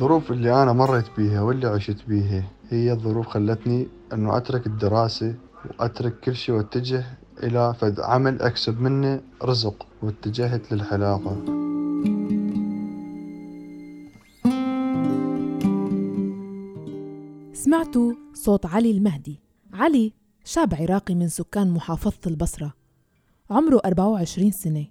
الظروف اللي أنا مريت بيها واللي عشت بيها هي الظروف خلتني أنه أترك الدراسة وأترك كل شيء واتجه إلى فد عمل أكسب منه رزق واتجهت للحلاقة. سمعتوا صوت علي المهدي. علي شاب عراقي من سكان محافظة البصرة. عمره 24 سنة.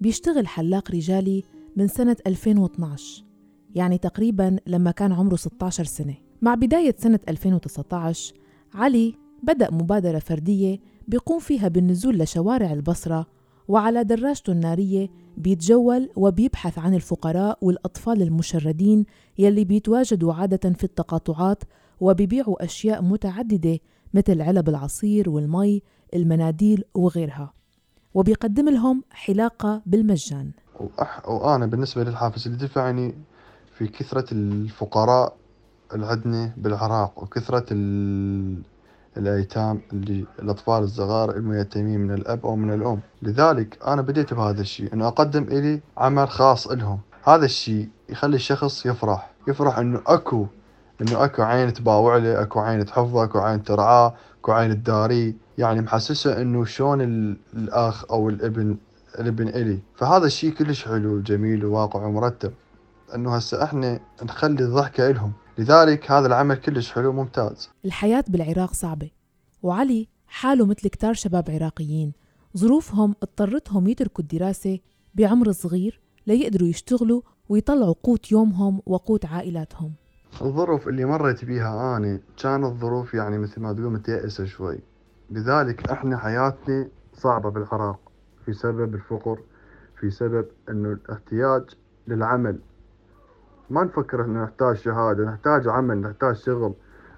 بيشتغل حلاق رجالي من سنة 2012 يعني تقريبا لما كان عمره 16 سنة. مع بداية سنة 2019 علي بدأ مبادرة فردية بيقوم فيها بالنزول لشوارع البصرة وعلى دراجته النارية بيتجول وبيبحث عن الفقراء والأطفال المشردين يلي بيتواجدوا عادة في التقاطعات وبيبيعوا أشياء متعددة مثل علب العصير والمي المناديل وغيرها. وبيقدم لهم حلاقة بالمجان. وأح... وأنا بالنسبة للحافز اللي دفعني في كثرة الفقراء اللي عندنا بالعراق وكثرة ال... الأيتام اللي الأطفال الصغار الميتمين من الأب أو من الأم. لذلك أنا بديت بهذا الشيء أنه أقدم إلي عمل خاص لهم هذا الشيء يخلي الشخص يفرح يفرح أنه أكو أنه أكو عين تباوع له أكو عين تحفظه أكو عين ترعاه أكو عين تداريه. يعني محسسه أنه شلون الأخ أو الابن الابن إلي. فهذا الشيء كلش حلو وجميل وواقع ومرتب. أنه هسه إحنا نخلي الضحكة إلهم. لذلك هذا العمل كلش حلو وممتاز. الحياة بالعراق صعبة وعلي حاله مثل كتار شباب عراقيين. ظروفهم اضطرتهم يتركوا الدراسة بعمر صغير ليقدروا يشتغلوا ويطلعوا قوت يومهم وقوت عائلاتهم. الظروف اللي مريت بيها أنا كانت ظروف يعني مثل ما تقول متيأسة شوي. لذلك إحنا حياتنا صعبة بالعراق في سبب الفقر في سبب إنه الاحتياج للعمل ما نفكر إنه نحتاج شهادة نحتاج عمل نحتاج شغل.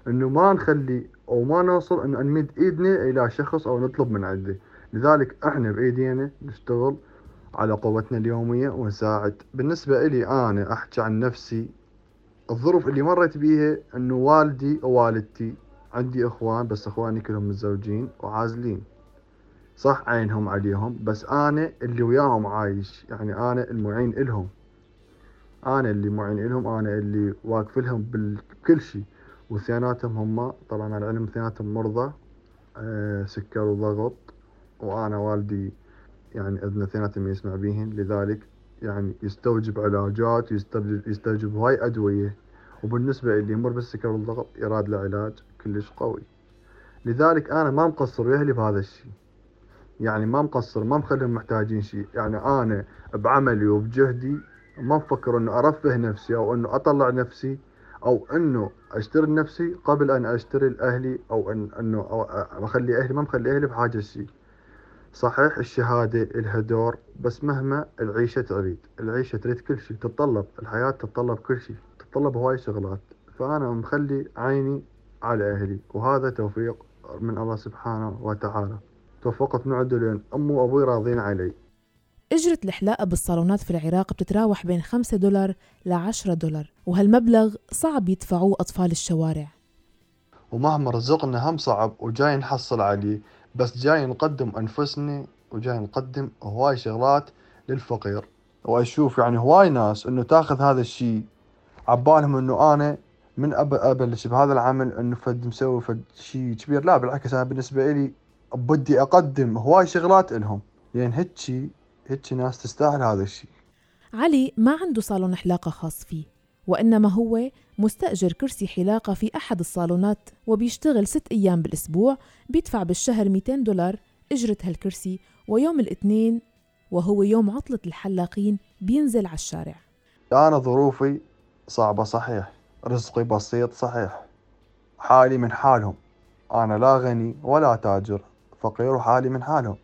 إنه ما نخلي أو ما نوصل إنه نمد إيدنا إلى شخص أو نطلب من عنده. لذلك إحنا بإيدينا نشتغل على قوتنا اليومية ونساعد. بالنسبة إلي أنا أحكي عن نفسي الظروف اللي مريت بيها إنه والدي ووالدتي عندي إخوان بس إخواني كلهم متزوجين وعازلين. صح عينهم عليهم بس أنا اللي وياهم عايش يعني أنا المعين إلهم. أنا اللي معين الهم أنا اللي واقف لهم بكل شيء. وثياناتهم هم طبعا على العلم ثياناتهم مرضى آه سكر وضغط. وأنا والدي يعني أذن ثياناتهم يسمع بيهن. لذلك يعني يستوجب علاجات يستوجب, يستوجب هاي أدوية. وبالنسبة اللي يمر بالسكر والضغط يراد له علاج كلش قوي. لذلك أنا ما مقصر وياهلي بهذا الشيء. يعني ما مقصر ما مخليهم محتاجين شيء. يعني أنا بعملي وبجهدي ما مفكر إنه ارفه نفسي أو إنه أطلع نفسي أو إنه أشتري نفسي قبل أن أشتري لأهلي أو ان إنه أو أخلي أهلي ما مخلي أهلي بحاجة شيء صحيح الشهادة إلها دور بس مهما العيشة تريد العيشة تريد كل شيء تتطلب الحياة تتطلب كل شيء تتطلب هواي شغلات. فأنا مخلي عيني على أهلي وهذا توفيق من الله سبحانه وتعالى. توفقت من عدلين أمي وأبوي راضين علي. أجرة الحلاقة بالصالونات في العراق بتتراوح بين 5 دولار ل 10 دولار وهالمبلغ صعب يدفعوه أطفال الشوارع. ومهما رزقنا هم صعب وجاي نحصل عليه بس جاي نقدم أنفسنا وجاي نقدم هواي شغلات للفقير. وأشوف يعني هواي ناس إنه تاخذ هذا الشيء عبالهم إنه أنا من أبلش بهذا العمل إنه فد مسوي فد شيء كبير. لا بالعكس أنا بالنسبة إلي بدي أقدم هواي شغلات إلهم لأن يعني هيك هيك ناس تستاهل هذا الشيء علي ما عنده صالون حلاقة خاص فيه وإنما هو مستأجر كرسي حلاقة في أحد الصالونات وبيشتغل ست أيام بالأسبوع بيدفع بالشهر 200 دولار أجرة هالكرسي ويوم الاثنين وهو يوم عطلة الحلاقين بينزل على الشارع. أنا ظروفي صعبة صحيح رزقي بسيط صحيح حالي من حالهم. أنا لا غني ولا تاجر فقير وحالي من حالهم.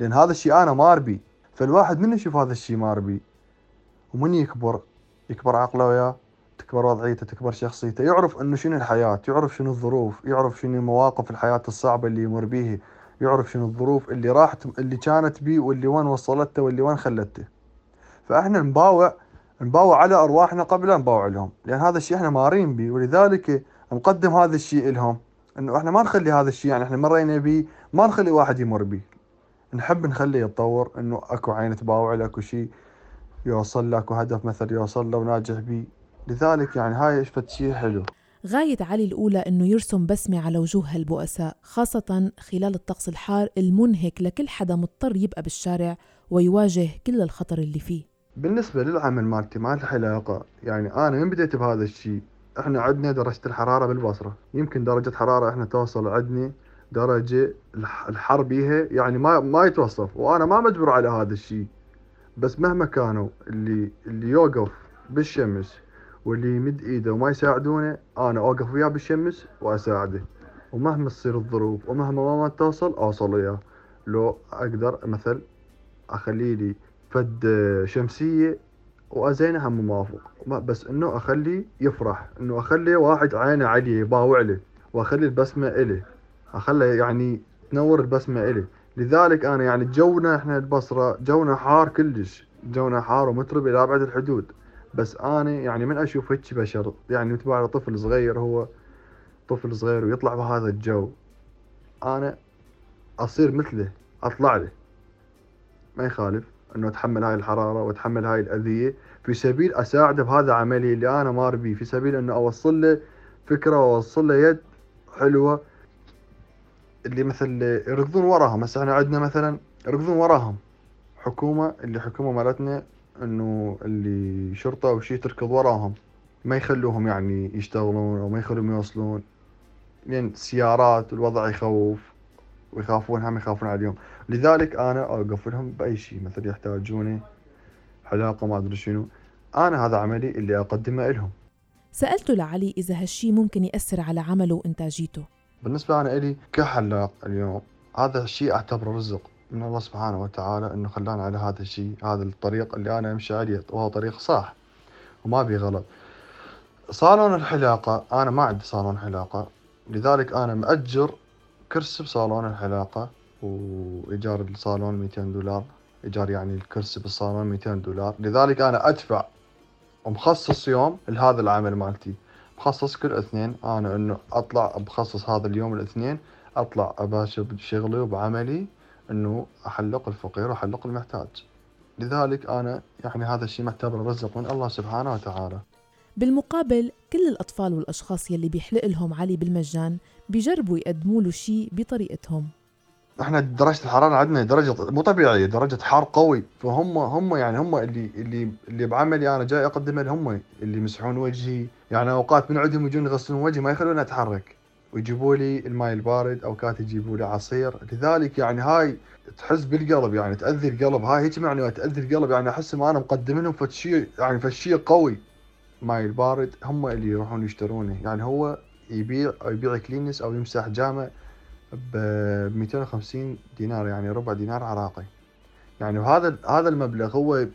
لأن هذا الشيء أنا ماربي فالواحد من يشوف هذا الشيء ماربي ومن يكبر؟ يكبر عقله وياه تكبر وضعيته تكبر شخصيته. يعرف إنه شنو الحياة يعرف شنو الظروف يعرف شنو مواقف الحياة الصعبة اللي يمر بيها يعرف شنو الظروف اللي راحت اللي كانت بيه واللي وين وصلته واللي وين خلته. فإحنا نباوع نباوع على أرواحنا قبل ان نباوع لهم لأن هذا الشيء إحنا مارين به ولذلك نقدم هذا الشيء لهم إنه إحنا ما نخلي هذا الشيء يعني إحنا مرينا به ما نخلي واحد يمر به نحب نخليه يتطور إنه أكو عين تباوع له أكو شيء يوصل له أكو هدف مثلا يوصل له وناجح به لذلك يعني هاي فد شيء حلو. غاية علي الأولى أنه يرسم بسمة على وجوه هالبؤساء خاصة خلال الطقس الحار المنهك لكل حدا مضطر يبقى بالشارع ويواجه كل الخطر اللي فيه. بالنسبة للعمل مالتي مال الحلاقة يعني أنا من بديت بهذا الشيء. إحنا عندنا درجة الحرارة بالبصرة. يمكن درجة حرارة إحنا توصل عندنا درجة الحر بيها يعني ما ما يتوصف. وأنا ما مجبور على هذا الشيء. بس مهما كانوا اللي اللي يوقف بالشمس واللي يمد إيده وما يساعدونه أنا أوقف وياه بالشمس وأساعده. ومهما تصير الظروف ومهما ما توصل أوصل وياه. لو أقدر مثل أخلي لي فد شمسية وأزينه هم موافق بس إنه اخلي يفرح. إنه أخلي واحد عينه عليه يباوع له. وأخلي البسمة الي أخلي يعني تنور البسمة إلي. لذلك أنا يعني جونا إحنا البصرة جونا حار كلش. جونا حار ومترب إلى أبعد الحدود. بس أنا يعني من أشوف هيك بشر. يعني متبع طفل صغير هو طفل صغير ويطلع بهذا الجو. أنا أصير مثله أطلع له. ما يخالف إنه أتحمل هاي الحرارة وأتحمل هاي الأذية. في سبيل أساعده بهذا عملي اللي أنا مار بيه. في سبيل إنه أوصل له فكرة وأوصل له يد حلوة اللي مثل يركضون وراهم. هسه إحنا عندنا مثلا يركضون وراهم. حكومة اللي حكومة مالتنا إنه اللي شرطة أو شي تركض وراهم. ما يخلوهم يعني يشتغلون أو ما يخلوهم يوصلون. لأن السيارات الوضع يخوف. ويخافون هم يخافون عليهم. لذلك أنا أوقف لهم بأي شيء مثل يحتاجوني. حلاقة ما أدري شنو. أنا هذا عملي اللي أقدمه لهم. سألته لعلي إذا هالشي ممكن يأثر على عمله وإنتاجيته. بالنسبة أنا إلي كحلاق اليوم هذا الشيء أعتبره رزق من الله سبحانه وتعالى إنه خلاني على هذا الشيء هذا الطريق اللي أنا أمشي عليه وهو طريق صح وما بي غلط. صالون الحلاقة أنا ما عندي صالون حلاقة لذلك أنا مأجر كرسي بصالون الحلاقة وإيجار الصالون 200 دولار إيجار يعني الكرسي بالصالون 200 دولار لذلك أنا أدفع ومخصص يوم لهذا العمل مالتي. مخصص كل اثنين. أنا إنه أطلع بخصص هذا اليوم الاثنين أطلع أباشر بشغلي وبعملي إنه أحلق الفقير وأحلق المحتاج. لذلك أنا يعني هذا الشيء معتبره رزق من الله سبحانه وتعالى. بالمقابل كل الأطفال والأشخاص يلي بيحلق لهم علي بالمجان بيجربوا يقدموا له شيء بطريقتهم. إحنا درجة الحرارة عندنا درجة مو طبيعية درجة حار قوي. فهم هم يعني هم اللي اللي اللي بعملي أنا جاي اقدمه لهم اللي يمسحون وجهي. يعني أوقات من عندهم يجون يغسلون وجهي ما يخلوني أتحرك. ويجيبوا لي الماء البارد أوقات يجيبوا لي عصير. لذلك يعني هاي تحس بالقلب يعني تأذي القلب. هاي هيك معنى تأذي القلب يعني أحس ما أنا مقدم لهم فشي يعني فشي قوي. الماء البارد هم اللي يروحون يشترونه. يعني هو يبيع أو يبيع كلينس أو يمسح جام ب 250 دينار يعني ربع دينار عراقي. يعني وهذا هذا المبلغ هو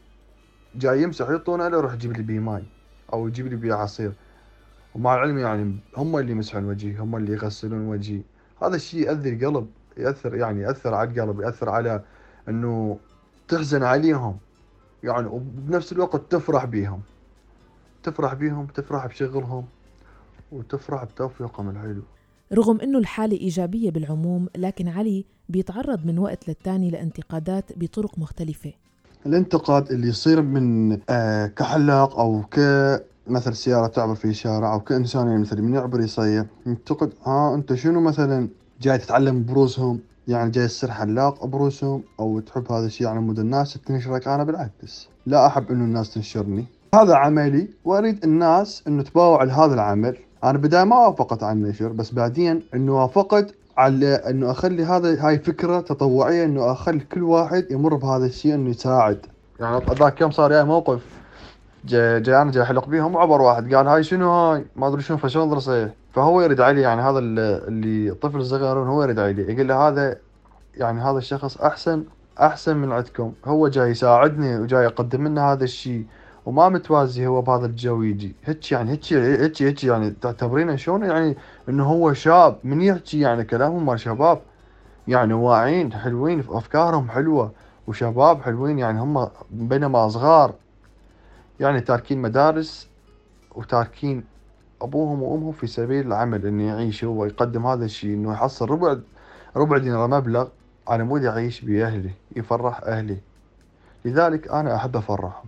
جاي يمسح يعطونه له يروح يجيب لي بيه ماي أو يجيب لي بيه عصير. ومع العلم يعني هم اللي يمسحون وجهي هم اللي يغسلون وجهي. هذا الشيء يأذي القلب يأثر يعني يأثر على القلب يأثر على إنه تحزن عليهم. يعني وبنفس الوقت تفرح بيهم. تفرح بيهم تفرح بشغلهم وتفرح بتوفيقهم الحلو. رغم إنه الحالة إيجابية بالعموم لكن علي بيتعرض من وقت للتاني لانتقادات بطرق مختلفة. الانتقاد اللي يصير من آه كحلاق أو ك مثل سيارة تعبر في شارع أو كإنسان يعني مثلا من يعبر يصيح ينتقد ها أنت شنو مثلا جاي تتعلم بروسهم؟ يعني جاي تصير حلاق بروسهم أو تحب هذا الشيء على مود الناس تنشرك؟ أنا بالعكس لا أحب إنه الناس تنشرني. هذا عملي وأريد الناس إنه تباوع لهذا العمل. أنا بداية ما وافقت على النشر بس بعدين إنه وافقت على إنه أخلي هذا هاي فكرة تطوعية إنه أخلي كل واحد يمر بهذا الشيء إنه يساعد. يعني ذاك يوم صار يا موقف جاي جاي أنا جاي أحلق بيهم وعبر واحد قال هاي شنو هاي؟ ما أدري شنو فشلون ضرسه فهو يرد علي يعني هذا اللي طفل صغير هو يرد علي يقول له هذا يعني هذا الشخص احسن أحسن من عندكم هو جاي يساعدني وجاي يقدم لنا هذا الشيء. وما متوازي هو بهذا الجو يجي. هيك يعني هيك هيك هيك يعني تعتبرينه شلون يعني إنه هو شاب. من يحكي يعني كلامهم مال شباب يعني واعين حلوين أفكارهم حلوة وشباب حلوين يعني هم بينما صغار. يعني تاركين مدارس وتاركين أبوهم وأمهم في سبيل العمل إنه يعيش هو يقدم هذا الشيء إنه يحصل ربع ربع دينار مبلغ على مود يعيش بأهله يفرح أهله. لذلك أنا أحب أفرحهم.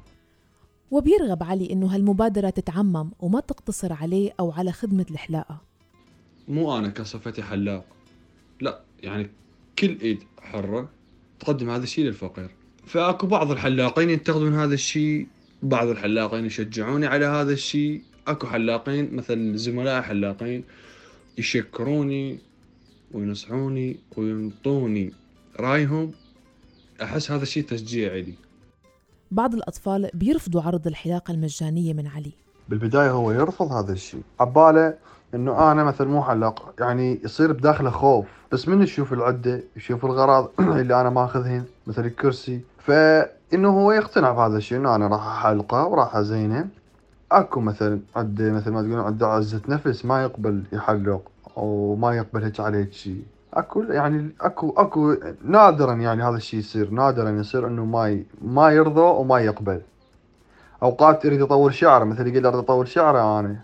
وبيرغب علي إنه هالمبادرة تتعمم وما تقتصر عليه أو على خدمة الحلاقة مو أنا كصفتي حلاق. لا يعني كل إيد حرة تقدم هذا الشيء للفقير. فأكو بعض الحلاقين ينتقدون هذا الشيء بعض الحلاقين يشجعوني على هذا الشيء. أكو حلاقين مثل زملاء حلاقين يشكروني وينصحوني وينطوني رأيهم. أحس هذا الشيء تشجيع لي. بعض الأطفال بيرفضوا عرض الحلاقة المجانية من علي. بالبداية هو يرفض هذا الشيء. عبالة إنه أنا مثل مو حلاق يعني يصير بداخله خوف. بس من يشوف العدة يشوف الغراض اللي أنا ماخذهن مثل الكرسي. فإنه هو يقتنع بهذا الشيء إنه أنا راح أحلقه وراح أزينه. أكو مثلا عنده مثل ما تقولون عنده عزة نفس ما يقبل يحلق أو ما يقبل هيك عليه شيء. أكو يعني أكو أكو نادرا يعني هذا الشيء يصير نادرا يصير إنه ما. ما يرضى وما يقبل. أوقات يريد يطول شعره مثل يقول أريد أطول شعره أنا.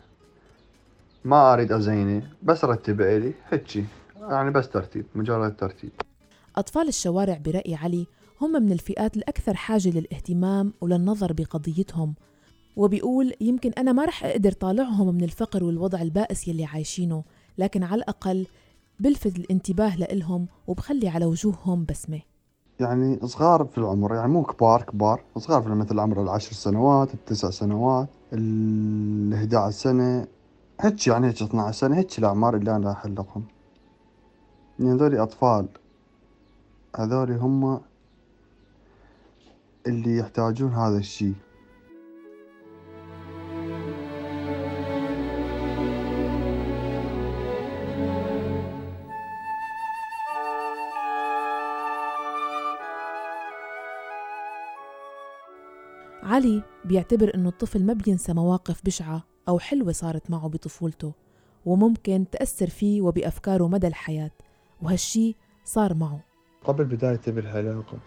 ما أريد أزينه بس رتبه لي هيجي. يعني بس ترتيب مجرد ترتيب أطفال الشوارع برأي علي هم من الفئات الأكثر حاجة للاهتمام وللنظر بقضيتهم. وبيقول يمكن أنا ما رح أقدر طالعهم من الفقر والوضع البائس يلي عايشينه لكن على الأقل بلفت الانتباه لإلهم وبخلي على وجوههم بسمة. يعني صغار في العمر يعني مو كبار كبار. صغار في مثل عمر العشر سنوات التسع سنوات ال 11 سنة. هيك يعني هيك 12 سنة هيك الأعمار اللي أنا أحلقهم يعني هذولي أطفال. هذولي هم اللي يحتاجون هذا الشي علي بيعتبر إنه الطفل ما بينسى مواقف بشعة أو حلوة صارت معه بطفولته وممكن تأثر فيه وبأفكاره مدى الحياة وهالشي صار معه. قبل بدايتي بالحلاقة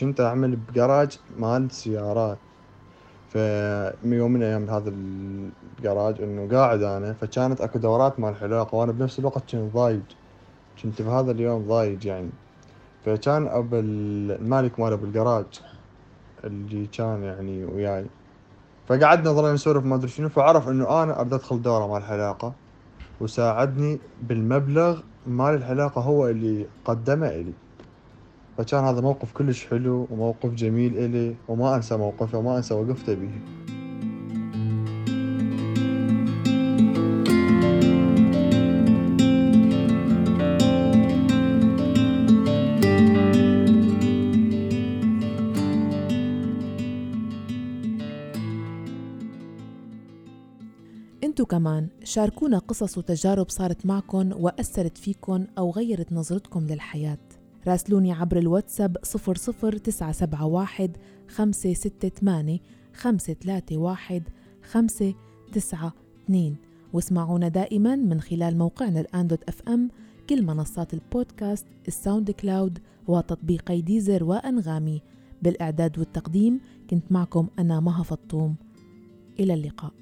كنت أعمل بجراج مال سيارات. فمن يوم من الأيام هذا الجراج إنه قاعد أنا فكانت أكو دورات مال حلاقة وأنا بنفس الوقت كنت ضايج كنت بهذا اليوم ضايج يعني. فكان أبو المالك مال أبو الجراج اللي كان يعني وياي. فقعدنا ظلنا نسولف ما أدري شنو فعرف إنه أنا أريد أدخل دورة مال الحلاقة وساعدني بالمبلغ مال الحلاقة هو اللي قدمه إلي. فكان هذا موقف كلش حلو وموقف جميل إلي وما أنسى موقفه وما أنسى وقفته به. انتو كمان شاركونا قصص وتجارب صارت معكن وأثرت فيكن أو غيرت نظرتكم للحياة. راسلوني عبر الواتساب 00971 568 531 592 واسمعونا دائما من خلال موقعنا الآن dot FM كل منصات البودكاست الساوند كلاود وتطبيقي ديزر وأنغامي. بالإعداد والتقديم كنت معكم أنا مها فطوم. إلى اللقاء.